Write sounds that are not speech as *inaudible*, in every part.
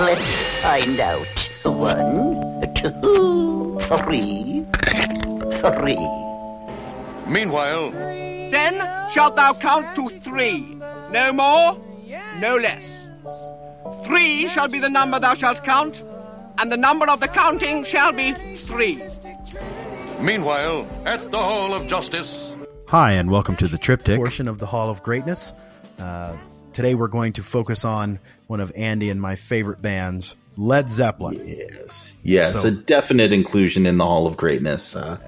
Let's find out. One, two, three, three. Meanwhile, Then shalt thou count to three. No more, no less. Three shall be the number thou shalt count, and the number of the counting shall be three. meanwhile, at the Hall of Justice. Hi, and welcome to the Triptych portion of the Hall of Greatness. Uh, today we're going to focus on one of Andy and my favorite bands, Led Zeppelin. Yes, yes, So- a definite inclusion in the Hall of Greatness. Uh,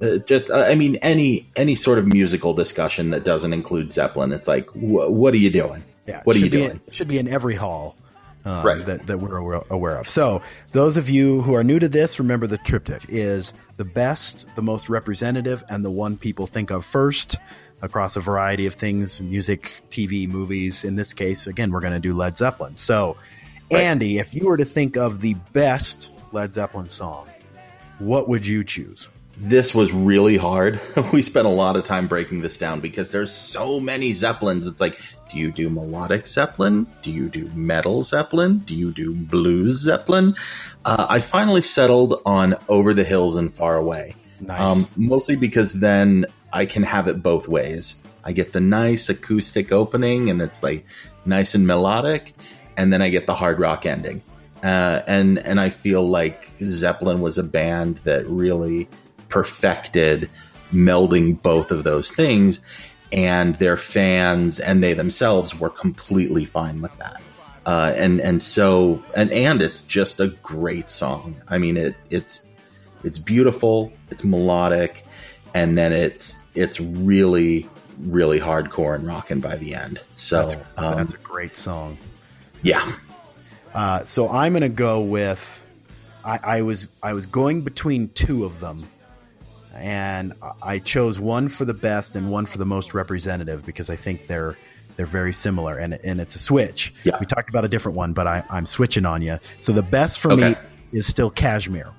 uh, just, uh, I mean, any any sort of musical discussion that doesn't include Zeppelin, it's like, wh- what are you doing? Yeah, what are you doing? In, should be in every hall uh, Right. that, that we're aware- aware of. So, those of you who are new to this, remember the triptych is the best, the most representative, and the one people think of first across a variety of things music, TV, movies. In this case, again, we're going to do Led Zeppelin. So, Right. Andy, if you were to think of the best Led Zeppelin song, what would you choose? This was really hard. *laughs* we spent a lot of time breaking this down because there's so many Zeppelins. It's like, do you do melodic Zeppelin? Do you do metal Zeppelin? Do you do blues Zeppelin? Uh, I finally settled on Over the Hills and Far Away. Nice. Um, mostly because then I can have it both ways. I get the nice acoustic opening and it's like nice and melodic, and then I get the hard rock ending. Uh, and and I feel like Zeppelin was a band that really perfected melding both of those things, and their fans and they themselves were completely fine with that. Uh, and and so and and it's just a great song. I mean it it's it's beautiful, it's melodic, and then it's it's really really hardcore and rocking by the end. So That's, um, that's a great song. yeah, Uh, so I'm going to go with. I, I was I was going between two of them, and I chose one for the best and one for the most representative because I think they're they're very similar and and it's a switch. Yeah. We talked about a different one, but I, I'm switching on you. So the best for me is still Kashmir.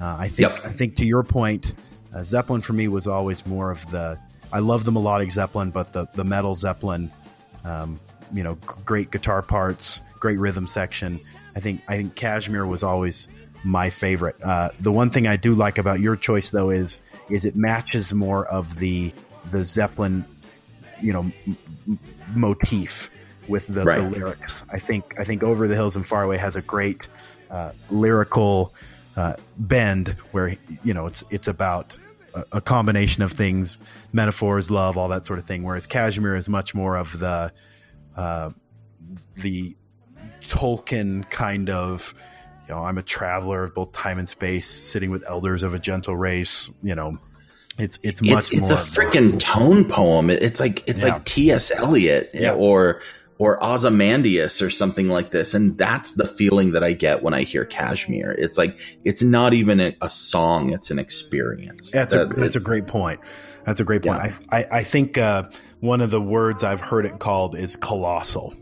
Uh, I think Yep. I think to your point, uh, Zeppelin for me was always more of the. I love the melodic Zeppelin, but the the metal Zeppelin um, you know, great guitar parts, great rhythm section. I think I think Kashmir was always my favorite. Uh, the one thing I do like about your choice though is is it matches more of the the Zeppelin, you know, m- m- motif with the, the lyrics. I think I think Over the Hills and Far Away has a great uh, lyrical uh, bend where you know it's it's about a, a combination of things, metaphors, love, all that sort of thing. Whereas Kashmir is much more of the uh, the Tolkien kind of. You know, I'm a traveler of both time and space, sitting with elders of a gentle race. You know, it's it's much it's it's more a freaking tone poem. It's like it's Yeah. like T.S. Eliot Yeah. or or Ozymandias or something like this, and that's the feeling that I get when I hear Kashmir. It's like it's not even a, a song; it's an experience. That's a That- that's a great point. That's a great point. Yeah. I, I I think uh, one of the words I've heard it called is colossal.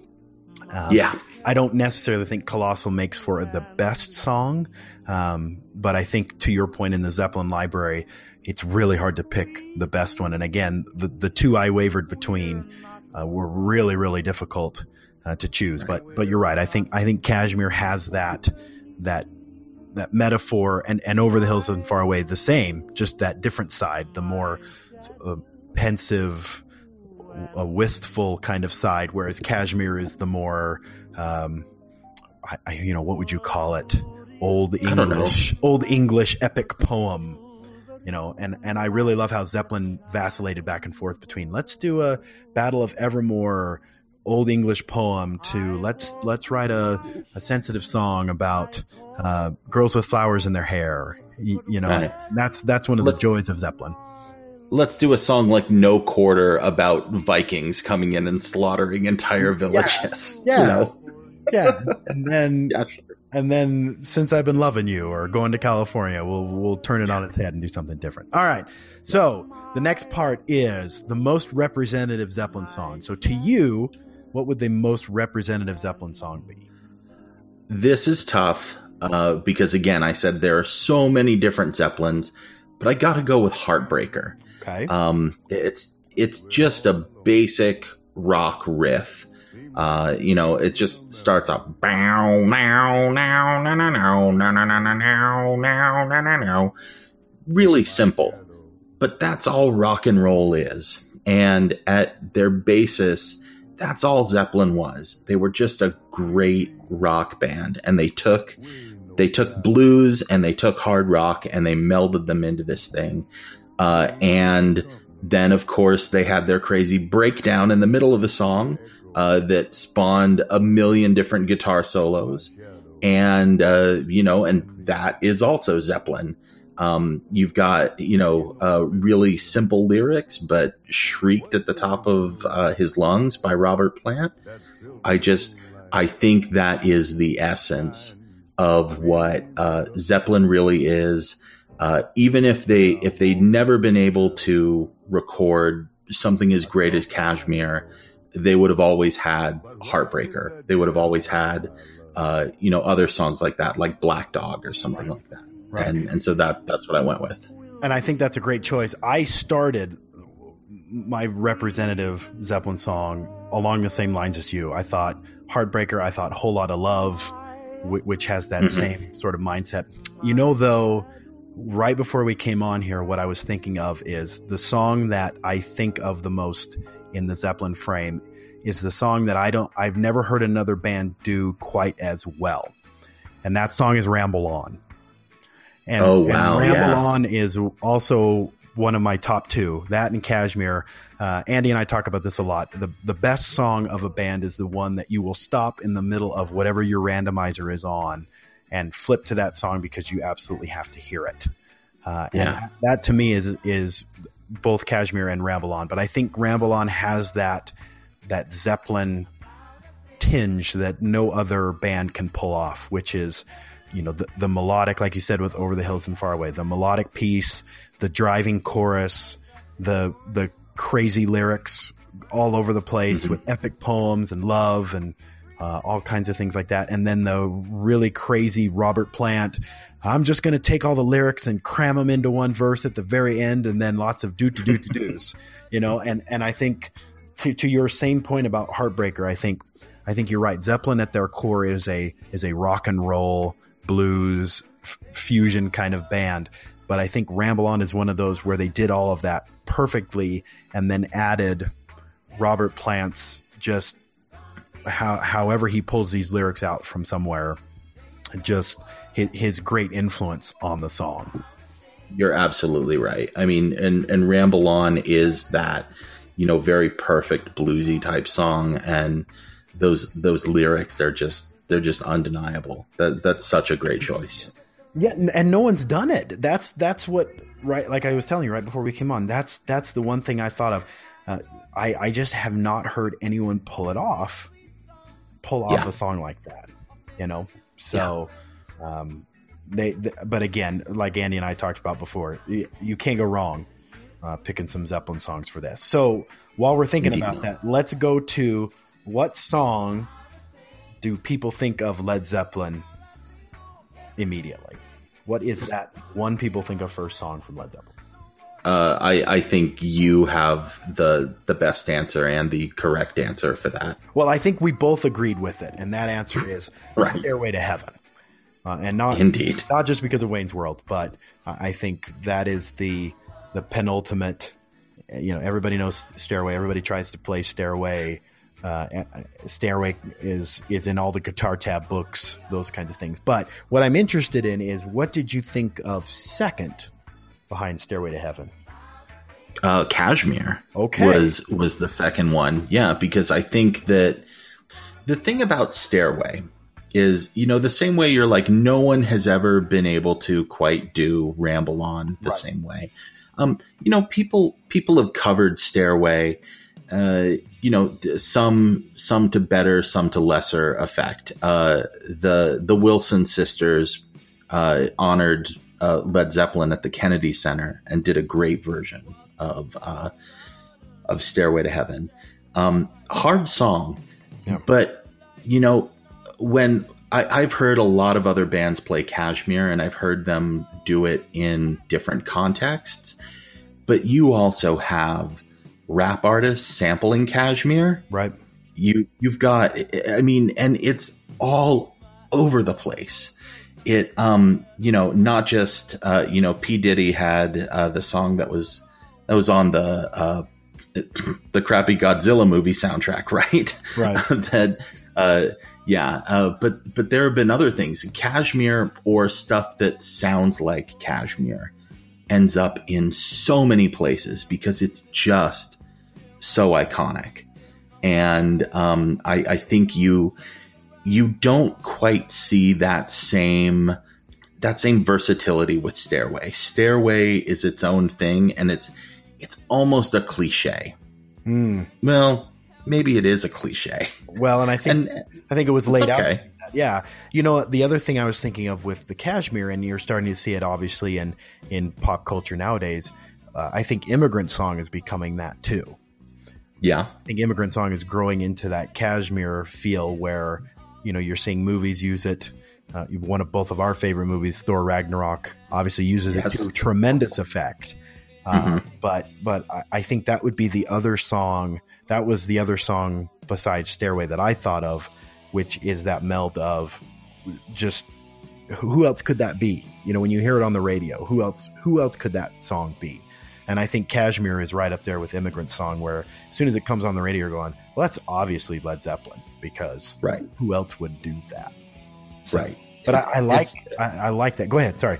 Um, Yeah, I don't necessarily think Colossal makes for the best song, um, but I think to your point in the Zeppelin library, it's really hard to pick the best one. And again, the the two I wavered between uh, were really really difficult uh, to choose. But but you're right. I think I think Kashmir has that that that metaphor and and over the hills and far away the same, just that different side, the more uh, pensive a wistful kind of side, whereas Kashmir is the more, um, I, I, you know, what would you call it? Old I don't know. English, old English epic poem. You know, and and I really love how Zeppelin vacillated back and forth between let's do a Battle of Evermore, old English poem to let's let's write a, a sensitive song about uh, girls with flowers in their hair. You, you know, Right. that's that's one of Let's- the joys of Zeppelin. let's do a song like "No Quarter" about Vikings coming in and slaughtering entire villages. *laughs* Yeah. You know? Yeah, and then *laughs* yeah, sure. And then since I've been loving you or going to California, we'll we'll turn it on its head and do something different. All right. So the next part is the most representative Zeppelin song. So to you, what would the most representative Zeppelin song be? This is tough uh, because, again, I said there are so many different Zeppelins, but I got to go with Heartbreaker. Okay. Um, it's it's just a basic rock riff Uh, you know, it just starts up bow now now now now now now now. Really simple, but that's all rock and roll is. And at their basis, that's all Zeppelin was. They were just a great rock band, and they took they took blues and they took hard rock and they melded them into this thing. Uh, and then, of course, they had their crazy breakdown in the middle of the song uh, that spawned a million different guitar solos. And, uh, you know, and that is also Zeppelin. Um, you've got, you know, uh, really simple lyrics, but shrieked at the top of uh, his lungs by Robert Plant. I just, I think that is the essence of what uh, Zeppelin really is. Uh, even if they if they'd never been able to record something as great as Kashmir, they would have always had Heartbreaker. They would have always had uh, you know other songs like that, like Black Dog or something like that. Right. And and so that that's what I went with. And I think that's a great choice. I started my representative Zeppelin song along the same lines as you. I thought Heartbreaker, I thought Whole Lot of Love, which has that mm-hmm. same sort of mindset. You know, though, right before we came on here, what I was thinking of is the song that I think of the most in the Zeppelin frame is the song that I don't, I've never heard another band do quite as well. And that song is Ramble On. And, oh, wow. And Ramble yeah. On is also one of my top two. That and Kashmir. Uh, Andy and I talk about this a lot. The the best song of a band is the one that you will stop in the middle of whatever your randomizer is on and flip to that song because you absolutely have to hear it. Uh, yeah. And that to me is is both Kashmir and Ramble On. But I think Ramble On has that that Zeppelin tinge that no other band can pull off, which is you know the, the melodic like you said with over the hills and far away the melodic piece the driving chorus the the crazy lyrics all over the place mm-hmm. with epic poems and love and uh, all kinds of things like that and then the really crazy robert plant i'm just going to take all the lyrics and cram them into one verse at the very end and then lots of do to do to do's *laughs* you know and and i think to, to your same point about heartbreaker i think I think you're right. Zeppelin at their core is a is a rock and roll blues f- fusion kind of band. But I think Ramble On is one of those where they did all of that perfectly and then added Robert Plant's just how, however he pulls these lyrics out from somewhere, just his, his great influence on the song. You're absolutely right. I mean, and and Ramble On is that you know very perfect bluesy type song, and those those lyrics they're just they're just undeniable. That that's such a great choice. Yeah, and no one's done it. That's that's what right. Like I was telling you right before we came on. That's that's the one thing I thought of. Uh, I I just have not heard anyone pull it off, pull off yeah. a song like that. You know, so. Yeah. Um, they, they, but again, like Andy and I talked about before, you, you can't go wrong uh, picking some Zeppelin songs for this. So while we're thinking Indeed. about that, let's go to what song do people think of Led Zeppelin immediately? What is that one people think of first song from Led Zeppelin? Uh, I, I think you have the the best answer and the correct answer for that. Well, I think we both agreed with it, and that answer is right. "Stairway to Heaven," uh, and not indeed not just because of Wayne's World, but I think that is the the penultimate. You know, everybody knows Stairway. Everybody tries to play Stairway uh, Stairway is is in all the guitar tab books, those kinds of things. But what I'm interested in is what did you think of second behind Stairway to Heaven? Uh, Kashmir okay. was was the second one, yeah, because I think that the thing about Stairway is, you know, the same way you're like, no one has ever been able to quite do Ramble On the right. same way. Um, you know, people people have covered Stairway uh, you know, some some to better, some to lesser effect. Uh, the the Wilson sisters uh, honored uh, Led Zeppelin at the Kennedy Center and did a great version of uh, of Stairway to Heaven. Um, hard song, yeah. but you know when I, I've heard a lot of other bands play Kashmir, and I've heard them do it in different contexts. But you also have rap artists sampling Kashmir. Right. You you've got I mean, and it's all over the place. It um you know not just uh you know P Diddy had uh, the song that was that was on the uh the crappy Godzilla movie soundtrack, *laughs* right? Right. *laughs* that uh yeah, uh, but but there have been other things. Kashmir or stuff that sounds like Kashmir ends up in so many places because it's just so iconic. And um, I, I think you you don't quite see that same that same versatility with Stairway. Stairway is its own thing, and it's it's almost a cliche. Hmm. Well, maybe it is a cliche. Well, and I think And I think it was laid out. Yeah, you know the other thing I was thinking of with the Kashmir, and you're starting to see it obviously in in pop culture nowadays. Uh, I think immigrant song is becoming that too. yeah, I think immigrant song is growing into that Kashmir feel where you know you're seeing movies use it. Uh, one of both of our favorite movies, Thor Ragnarok, obviously uses it to tremendous effect. Uh, Mhm. But but I, I think that would be the other song. That was the other song besides Stairway that I thought of, which is that meld of just who else could that be? You know, when you hear it on the radio, who else who else could that song be? And I think Kashmir is right up there with Immigrant Song, where as soon as it comes on the radio, you're going, well, that's obviously Led Zeppelin because right, who else would do that? So- right. But I, I like I, I like that. Go ahead. Sorry.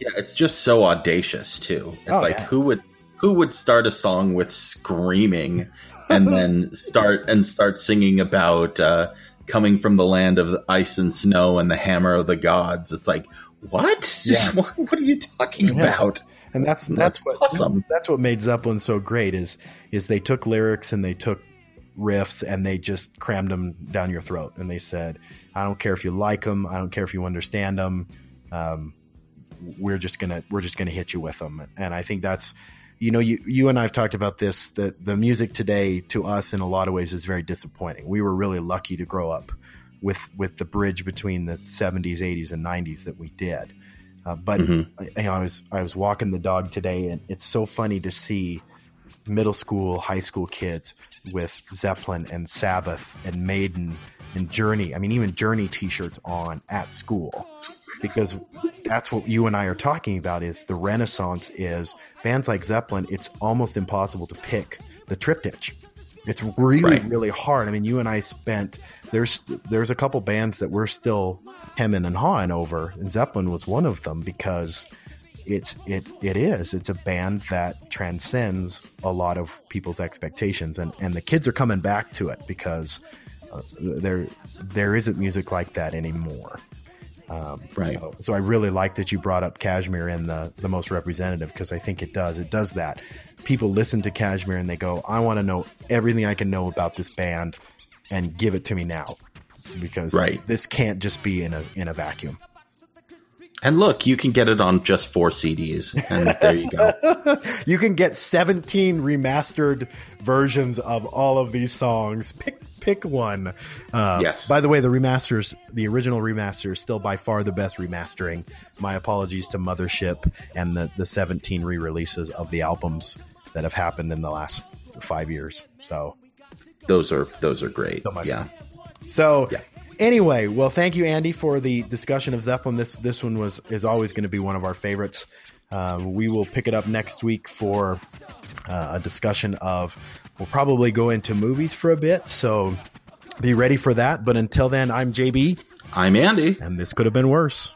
Yeah, it's just so audacious too. It's Oh, like yeah. who would who would start a song with screaming and *laughs* then start and start singing about uh, coming from the land of ice and snow and the hammer of the gods. It's like what? Yeah. *laughs* what, what are you talking Yeah. about? and that's That's that's, what awesome. that's what made Zeppelin so great is is they took lyrics and they took riffs and they just crammed them down your throat and they said I don't care if you like them I don't care if you understand them um, we're just gonna we're just gonna hit you with them and I think that's you know you you and I've talked about this that the music today to us in a lot of ways is very disappointing we were really lucky to grow up with with the bridge between the 70s 80s and 90s that we did uh, but Mhm. I, you know, I was I was walking the dog today, and it's so funny to see middle school, high school kids with Zeppelin and Sabbath and Maiden and Journey. I mean, even Journey T-shirts on at school because that's what you and I are talking about. Is the Renaissance is bands like Zeppelin? It's almost impossible to pick the triptych. It's really Right. really hard. I mean, you and I spent there's there's a couple bands that we're still hemming and hawing over, and Zeppelin was one of them because it's it it is it's a band that transcends a lot of people's expectations, and and the kids are coming back to it because uh, there there isn't music like that anymore. Um, Right. So, so I really like that you brought up Kashmir in the the most representative because I think it does it does that. People listen to Kashmir and they go, I want to know everything I can know about this band and give it to me now because Right. this can't just be in a in a vacuum. And look, you can get it on just four CDs, and there you go. *laughs* you can get 17 remastered versions of all of these songs. Pick pick one. Uh, Yes. By the way, the remasters, the original remaster, is still by far the best remastering. My apologies to Mothership and the the 17 re-releases of the albums that have happened in the last five years. So Those are those are great. So yeah. So Yeah. anyway, well, thank you, Andy, for the discussion of Zeppelin. This this one was is always going to be one of our favorites. Um, we will pick it up next week for uh, a discussion of. We'll probably go into movies for a bit, so be ready for that. But until then, I'm JB, I'm Andy. and this could have been worse.